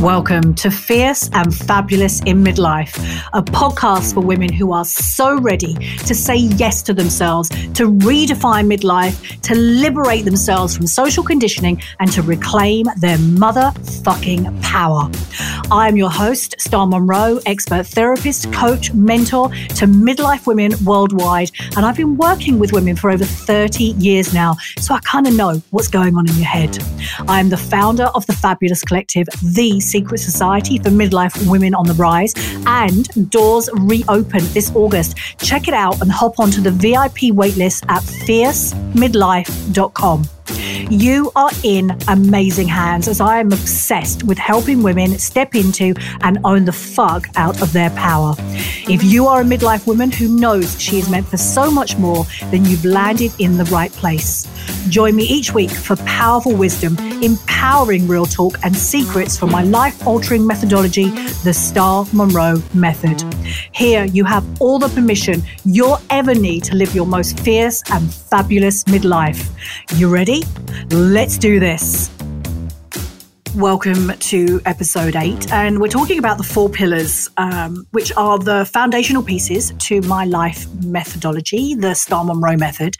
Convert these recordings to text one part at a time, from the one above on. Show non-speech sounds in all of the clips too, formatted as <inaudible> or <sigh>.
Welcome to Fierce and Fabulous in Midlife, a podcast for women who are so ready to say yes to themselves, to redefine midlife, to liberate themselves from social conditioning, and to reclaim their motherfucking power. I'm your host, Star Monroe, expert therapist, coach, mentor to midlife women worldwide. And I've been working with women for over 30 years now, so I kind of know what's going on in your head. I am the founder of the Fabulous Collective, the Secret Society for Midlife Women on the Rise, and doors reopen this August. Check it out and hop onto the VIP waitlist at fiercemidlife.com. You are in amazing hands as I am obsessed with helping women step into and own the fuck out of their power. If you are a midlife woman who knows she is meant for so much more, then you've landed in the right place. Join me each week for powerful wisdom, empowering real talk, and secrets from my life altering methodology, the Star Monroe Method. Here, you have all the permission you'll ever need to live your most fierce and fabulous midlife. You ready? Let's do this. Welcome to episode eight, and we're talking about the four pillars, um, which are the foundational pieces to my life methodology, the Star Monroe method.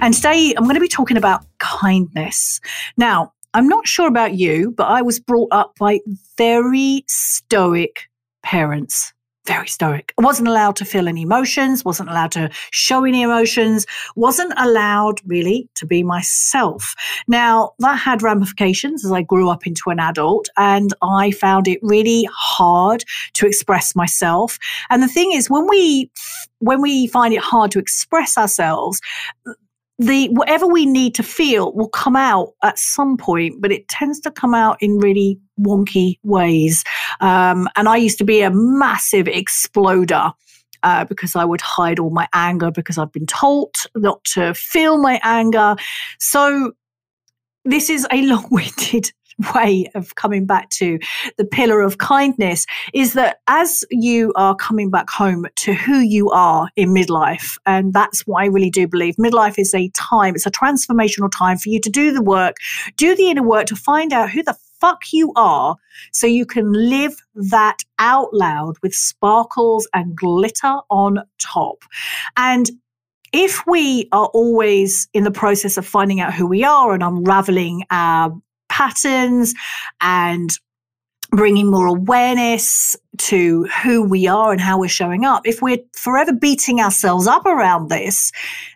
And today I'm going to be talking about kindness. Now, I'm not sure about you, but I was brought up by very stoic parents very stoic. I wasn't allowed to feel any emotions, wasn't allowed to show any emotions, wasn't allowed really to be myself. Now, that had ramifications as I grew up into an adult, and I found it really hard to express myself. And the thing is, when we when we find it hard to express ourselves, the whatever we need to feel will come out at some point, but it tends to come out in really wonky ways. Um, and I used to be a massive exploder. Uh, because I would hide all my anger because I've been told not to feel my anger. So, this is a <laughs> long winded <laughs> way of coming back to the pillar of kindness is that as you are coming back home to who you are in midlife, and that's what I really do believe midlife is a time, it's a transformational time for you to do the work, do the inner work to find out who the fuck you are so you can live that out loud with sparkles and glitter on top. And if we are always in the process of finding out who we are and unraveling our patterns and bringing more awareness to who we are and how we're showing up. If we're forever beating ourselves up around this,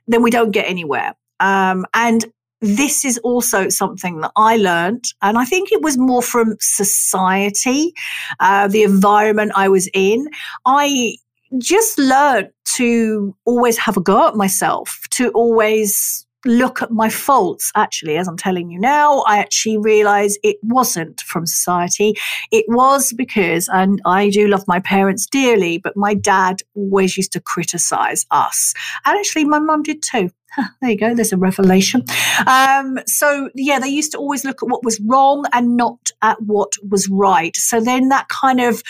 then we don't get anywhere. Um, and this is also something that I learned, and I think it was more from society, uh, the environment I was in. I just learned to always have a go at myself, to always look at my faults actually as i'm telling you now i actually realize it wasn't from society it was because and i do love my parents dearly but my dad always used to criticize us and actually my mum did too there you go. There's a revelation. Um, so yeah, they used to always look at what was wrong and not at what was right. So then that kind of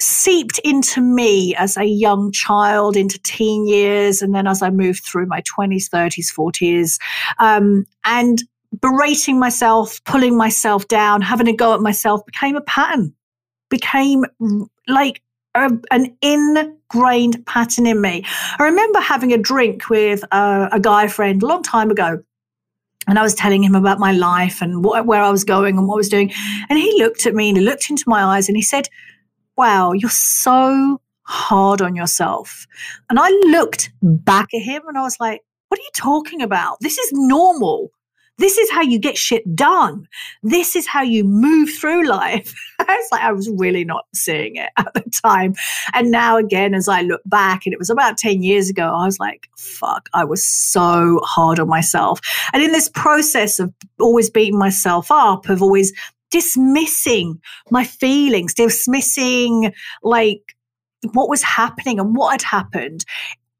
seeped into me as a young child into teen years and then as i moved through my 20s 30s 40s um, and berating myself pulling myself down having a go at myself became a pattern became like a, an ingrained pattern in me i remember having a drink with a, a guy friend a long time ago and I was telling him about my life and what, where I was going and what I was doing. And he looked at me and he looked into my eyes and he said, wow, you're so hard on yourself. And I looked hmm. back at him and I was like, what are you talking about? This is normal. This is how you get shit done. This is how you move through life. <laughs> I was like, I was really not seeing it at the time. And now, again, as I look back, and it was about 10 years ago, I was like, fuck, I was so hard on myself. And in this process of always beating myself up, of always dismissing my feelings, dismissing like what was happening and what had happened.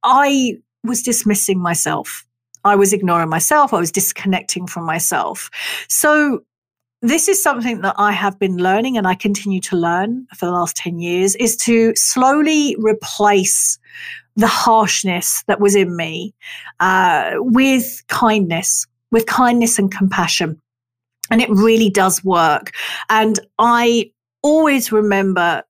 I was dismissing myself. I was ignoring myself. I was disconnecting from myself. So, this is something that I have been learning and I continue to learn for the last 10 years is to slowly replace the harshness that was in me uh, with kindness, with kindness and compassion. And it really does work. And I always remember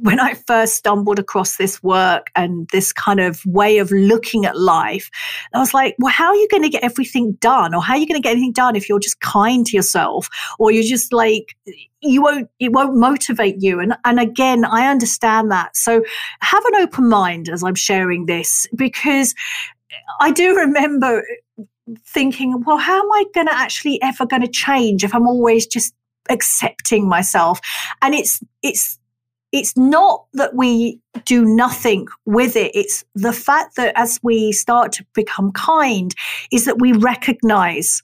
when I first stumbled across this work and this kind of way of looking at life, I was like, well, how are you going to get everything done? Or how are you going to get anything done if you're just kind to yourself? Or you're just like, you won't, it won't motivate you. And, and again, I understand that. So have an open mind as I'm sharing this because I do remember thinking, well, how am I going to actually ever going to change if I'm always just accepting myself? And it's, it's, it's not that we do nothing with it. It's the fact that as we start to become kind, is that we recognize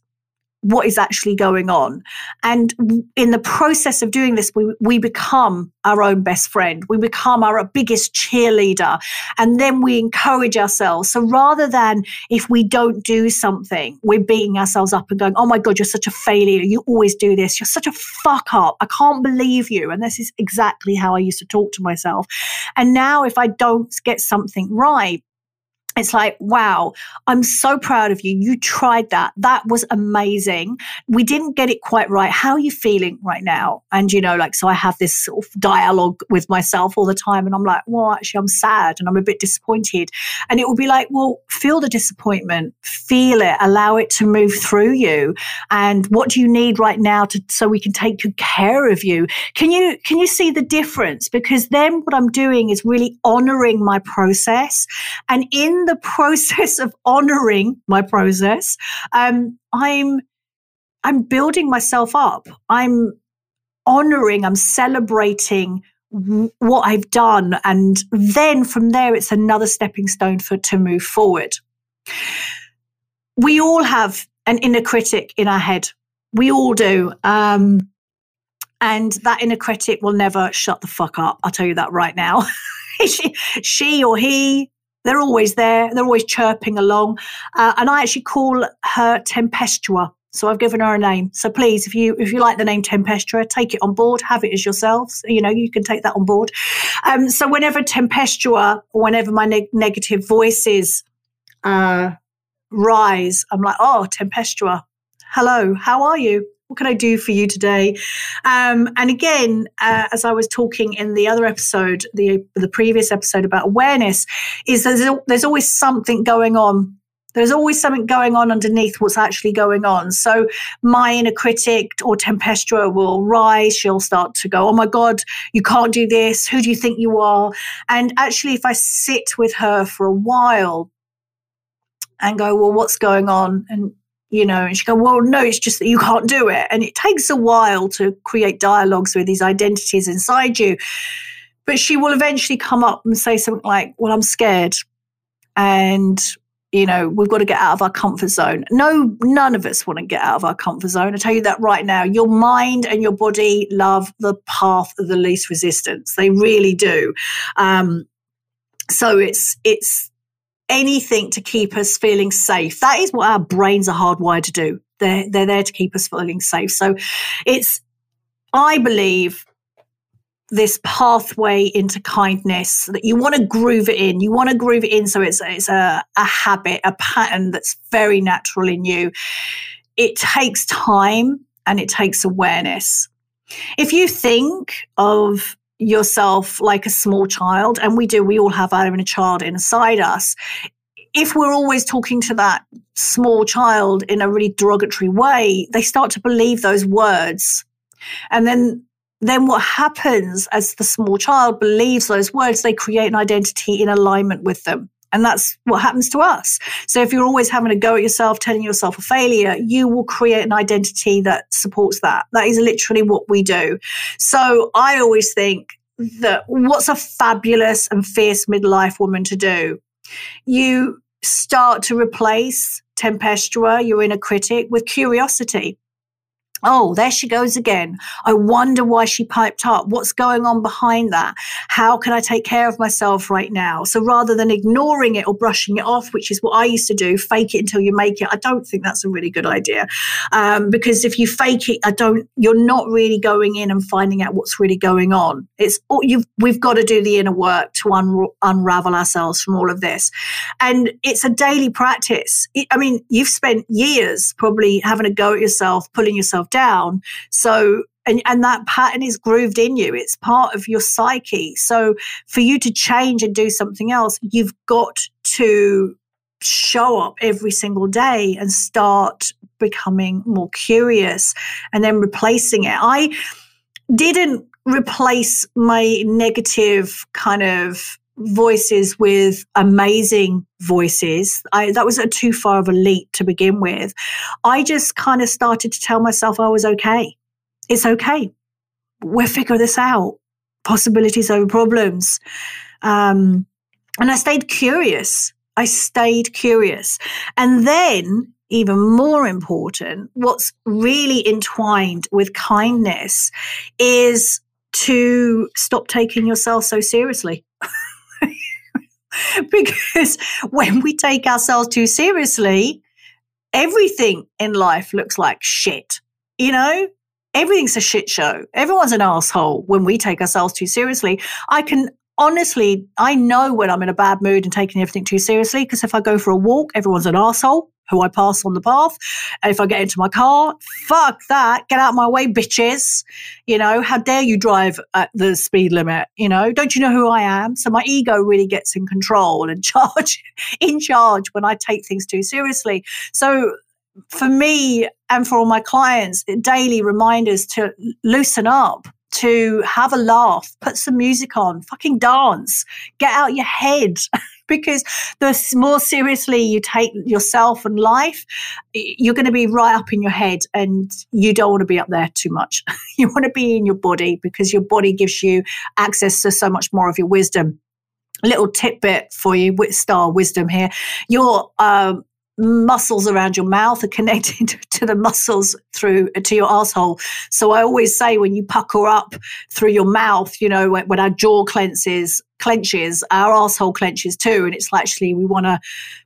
what is actually going on. And in the process of doing this, we, we become our own best friend. We become our biggest cheerleader. And then we encourage ourselves. So rather than if we don't do something, we're beating ourselves up and going, Oh my God, you're such a failure. You always do this. You're such a fuck up. I can't believe you. And this is exactly how I used to talk to myself. And now if I don't get something right, it's like, wow, I'm so proud of you. You tried that. That was amazing. We didn't get it quite right. How are you feeling right now? And, you know, like, so I have this sort of dialogue with myself all the time. And I'm like, well, actually, I'm sad and I'm a bit disappointed. And it will be like, well, feel the disappointment, feel it, allow it to move through you. And what do you need right now to, so we can take good care of you? Can you, can you see the difference? Because then what I'm doing is really honoring my process. And in the process of honoring my process, um, I'm I'm building myself up. I'm honoring. I'm celebrating what I've done, and then from there, it's another stepping stone for to move forward. We all have an inner critic in our head. We all do. Um, and that inner critic will never shut the fuck up. I'll tell you that right now. <laughs> she, she or he they're always there. They're always chirping along. Uh, and I actually call her Tempestua. So I've given her a name. So please, if you if you like the name Tempestua, take it on board. Have it as yourselves. You know, you can take that on board. Um, so whenever Tempestua, whenever my neg- negative voices uh, rise, I'm like, oh, Tempestua, hello, how are you? What can I do for you today? Um, and again, uh, as I was talking in the other episode, the the previous episode about awareness, is there's there's always something going on. There's always something going on underneath what's actually going on. So my inner critic or Tempestua will rise. She'll start to go, "Oh my God, you can't do this. Who do you think you are?" And actually, if I sit with her for a while and go, "Well, what's going on?" and you know, and she go, well, no, it's just that you can't do it. And it takes a while to create dialogues with these identities inside you. But she will eventually come up and say something like, well, I'm scared. And, you know, we've got to get out of our comfort zone. No, none of us want to get out of our comfort zone. I tell you that right now. Your mind and your body love the path of the least resistance. They really do. Um, so it's it's anything to keep us feeling safe. That is what our brains are hardwired to do. They're, they're there to keep us feeling safe. So it's, I believe, this pathway into kindness that you want to groove it in. You want to groove it in so it's, it's a, a habit, a pattern that's very natural in you. It takes time and it takes awareness. If you think of yourself like a small child, and we do, we all have our inner child inside us. If we're always talking to that small child in a really derogatory way, they start to believe those words. And then then what happens as the small child believes those words, they create an identity in alignment with them. And that's what happens to us. So if you're always having a go at yourself, telling yourself a failure, you will create an identity that supports that. That is literally what we do. So I always think that what's a fabulous and fierce midlife woman to do? You start to replace Tempestua, your inner critic, with curiosity. Oh, there she goes again. I wonder why she piped up. What's going on behind that? How can I take care of myself right now? So rather than ignoring it or brushing it off, which is what I used to do, fake it until you make it, I don't think that's a really good idea. Um, because if you fake it, I don't, you're not really going in and finding out what's really going on. It's, you've, we've got to do the inner work to un- unravel ourselves from all of this. And it's a daily practice. I mean, you've spent years probably having a go at yourself, pulling yourself down. So and, and that pattern is grooved in you. It's part of your psyche. So for you to change and do something else, you've got to show up every single day and start becoming more curious and then replacing it. I didn't replace my negative kind of voices with amazing voices. I, that was a too far of a leap to begin with. I just kind of started to tell myself I was okay. It's okay. We'll figure this out. Possibilities over problems. Um, and I stayed curious. I stayed curious. And then, even more important, what's really entwined with kindness is to stop taking yourself so seriously. <laughs> <laughs> because when we take ourselves too seriously, everything in life looks like shit. You know, everything's a shit show. Everyone's an asshole when we take ourselves too seriously. I can honestly, I know when I'm in a bad mood and taking everything too seriously because if I go for a walk, everyone's an asshole who I pass on the path. And if I get into my car, fuck that. Get out my way, bitches. You know, how dare you drive at the speed limit? You know, don't you know who I am? So my ego really gets in control and <laughs> charge in charge when I take things too seriously. So for me and for all my clients, daily reminders to loosen up to have a laugh, put some music on, fucking dance, get out your head. <laughs> because the more seriously you take yourself and life, you're going to be right up in your head and you don't want to be up there too much. <laughs> you want to be in your body because your body gives you access to so much more of your wisdom. Little tidbit for you, with star wisdom here. Your um, muscles around your mouth are <laughs> connected to the muscles through to your asshole. So I always say when you pucker up through your mouth, you know, when, when our jaw clenches, clenches, our asshole clenches too. And it's actually we want to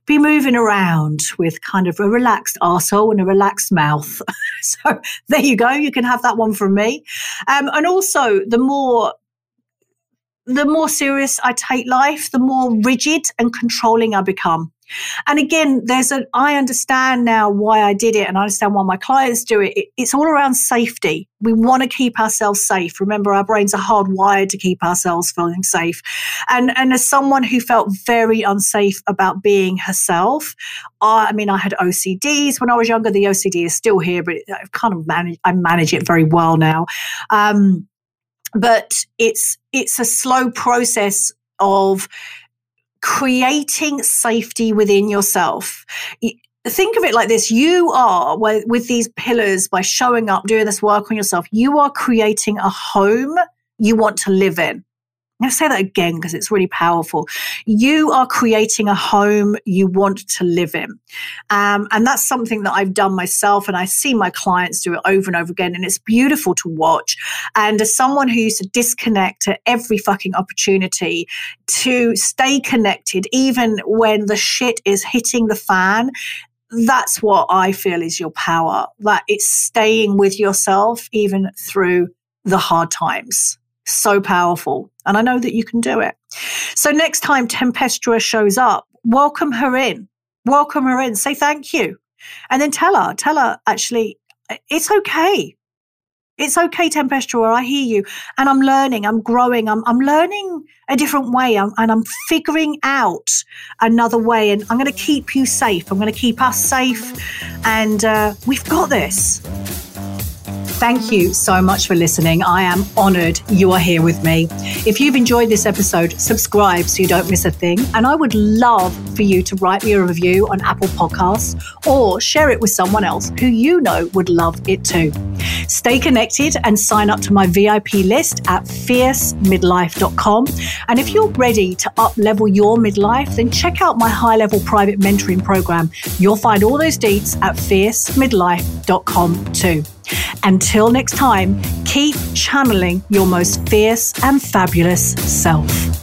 be moving around with kind of a relaxed asshole and a relaxed mouth. <laughs> so there you go. You can have that one from me. Um, and also the more the more serious I take life, the more rigid and controlling I become. And again, there's a, I understand now why I did it and I understand why my clients do it. it it's all around safety. We want to keep ourselves safe. Remember, our brains are hardwired to keep ourselves feeling safe. And, and as someone who felt very unsafe about being herself, I, I mean, I had OCDs when I was younger. The OCD is still here, but I've kind of managed, I manage it very well now. Um, but it's, it's a slow process of creating safety within yourself. Think of it like this you are, with these pillars, by showing up, doing this work on yourself, you are creating a home you want to live in. I'm going to say that again because it's really powerful. You are creating a home you want to live in. Um, and that's something that I've done myself and I see my clients do it over and over again. And it's beautiful to watch. And as someone who used to disconnect at every fucking opportunity to stay connected, even when the shit is hitting the fan, that's what I feel is your power. That it's staying with yourself even through the hard times so powerful. And I know that you can do it. So next time Tempestua shows up, welcome her in. Welcome her in. Say thank you. And then tell her, tell her actually, it's okay. It's okay, Tempestua, I hear you. And I'm learning, I'm growing, I'm, I'm learning a different way, I'm, and I'm figuring out another way. And I'm going to keep you safe. I'm going to keep us safe. And uh, we've got this. Thank you so much for listening. I am honored you are here with me. If you've enjoyed this episode, subscribe so you don't miss a thing. And I would love for you to write me a review on Apple Podcasts or share it with someone else who you know would love it too. Stay connected and sign up to my VIP list at fiercemidlife.com. And if you're ready to up level your midlife, then check out my high level private mentoring program. You'll find all those deets at fiercemidlife.com too. Until next time, keep channeling your most fierce and fabulous self.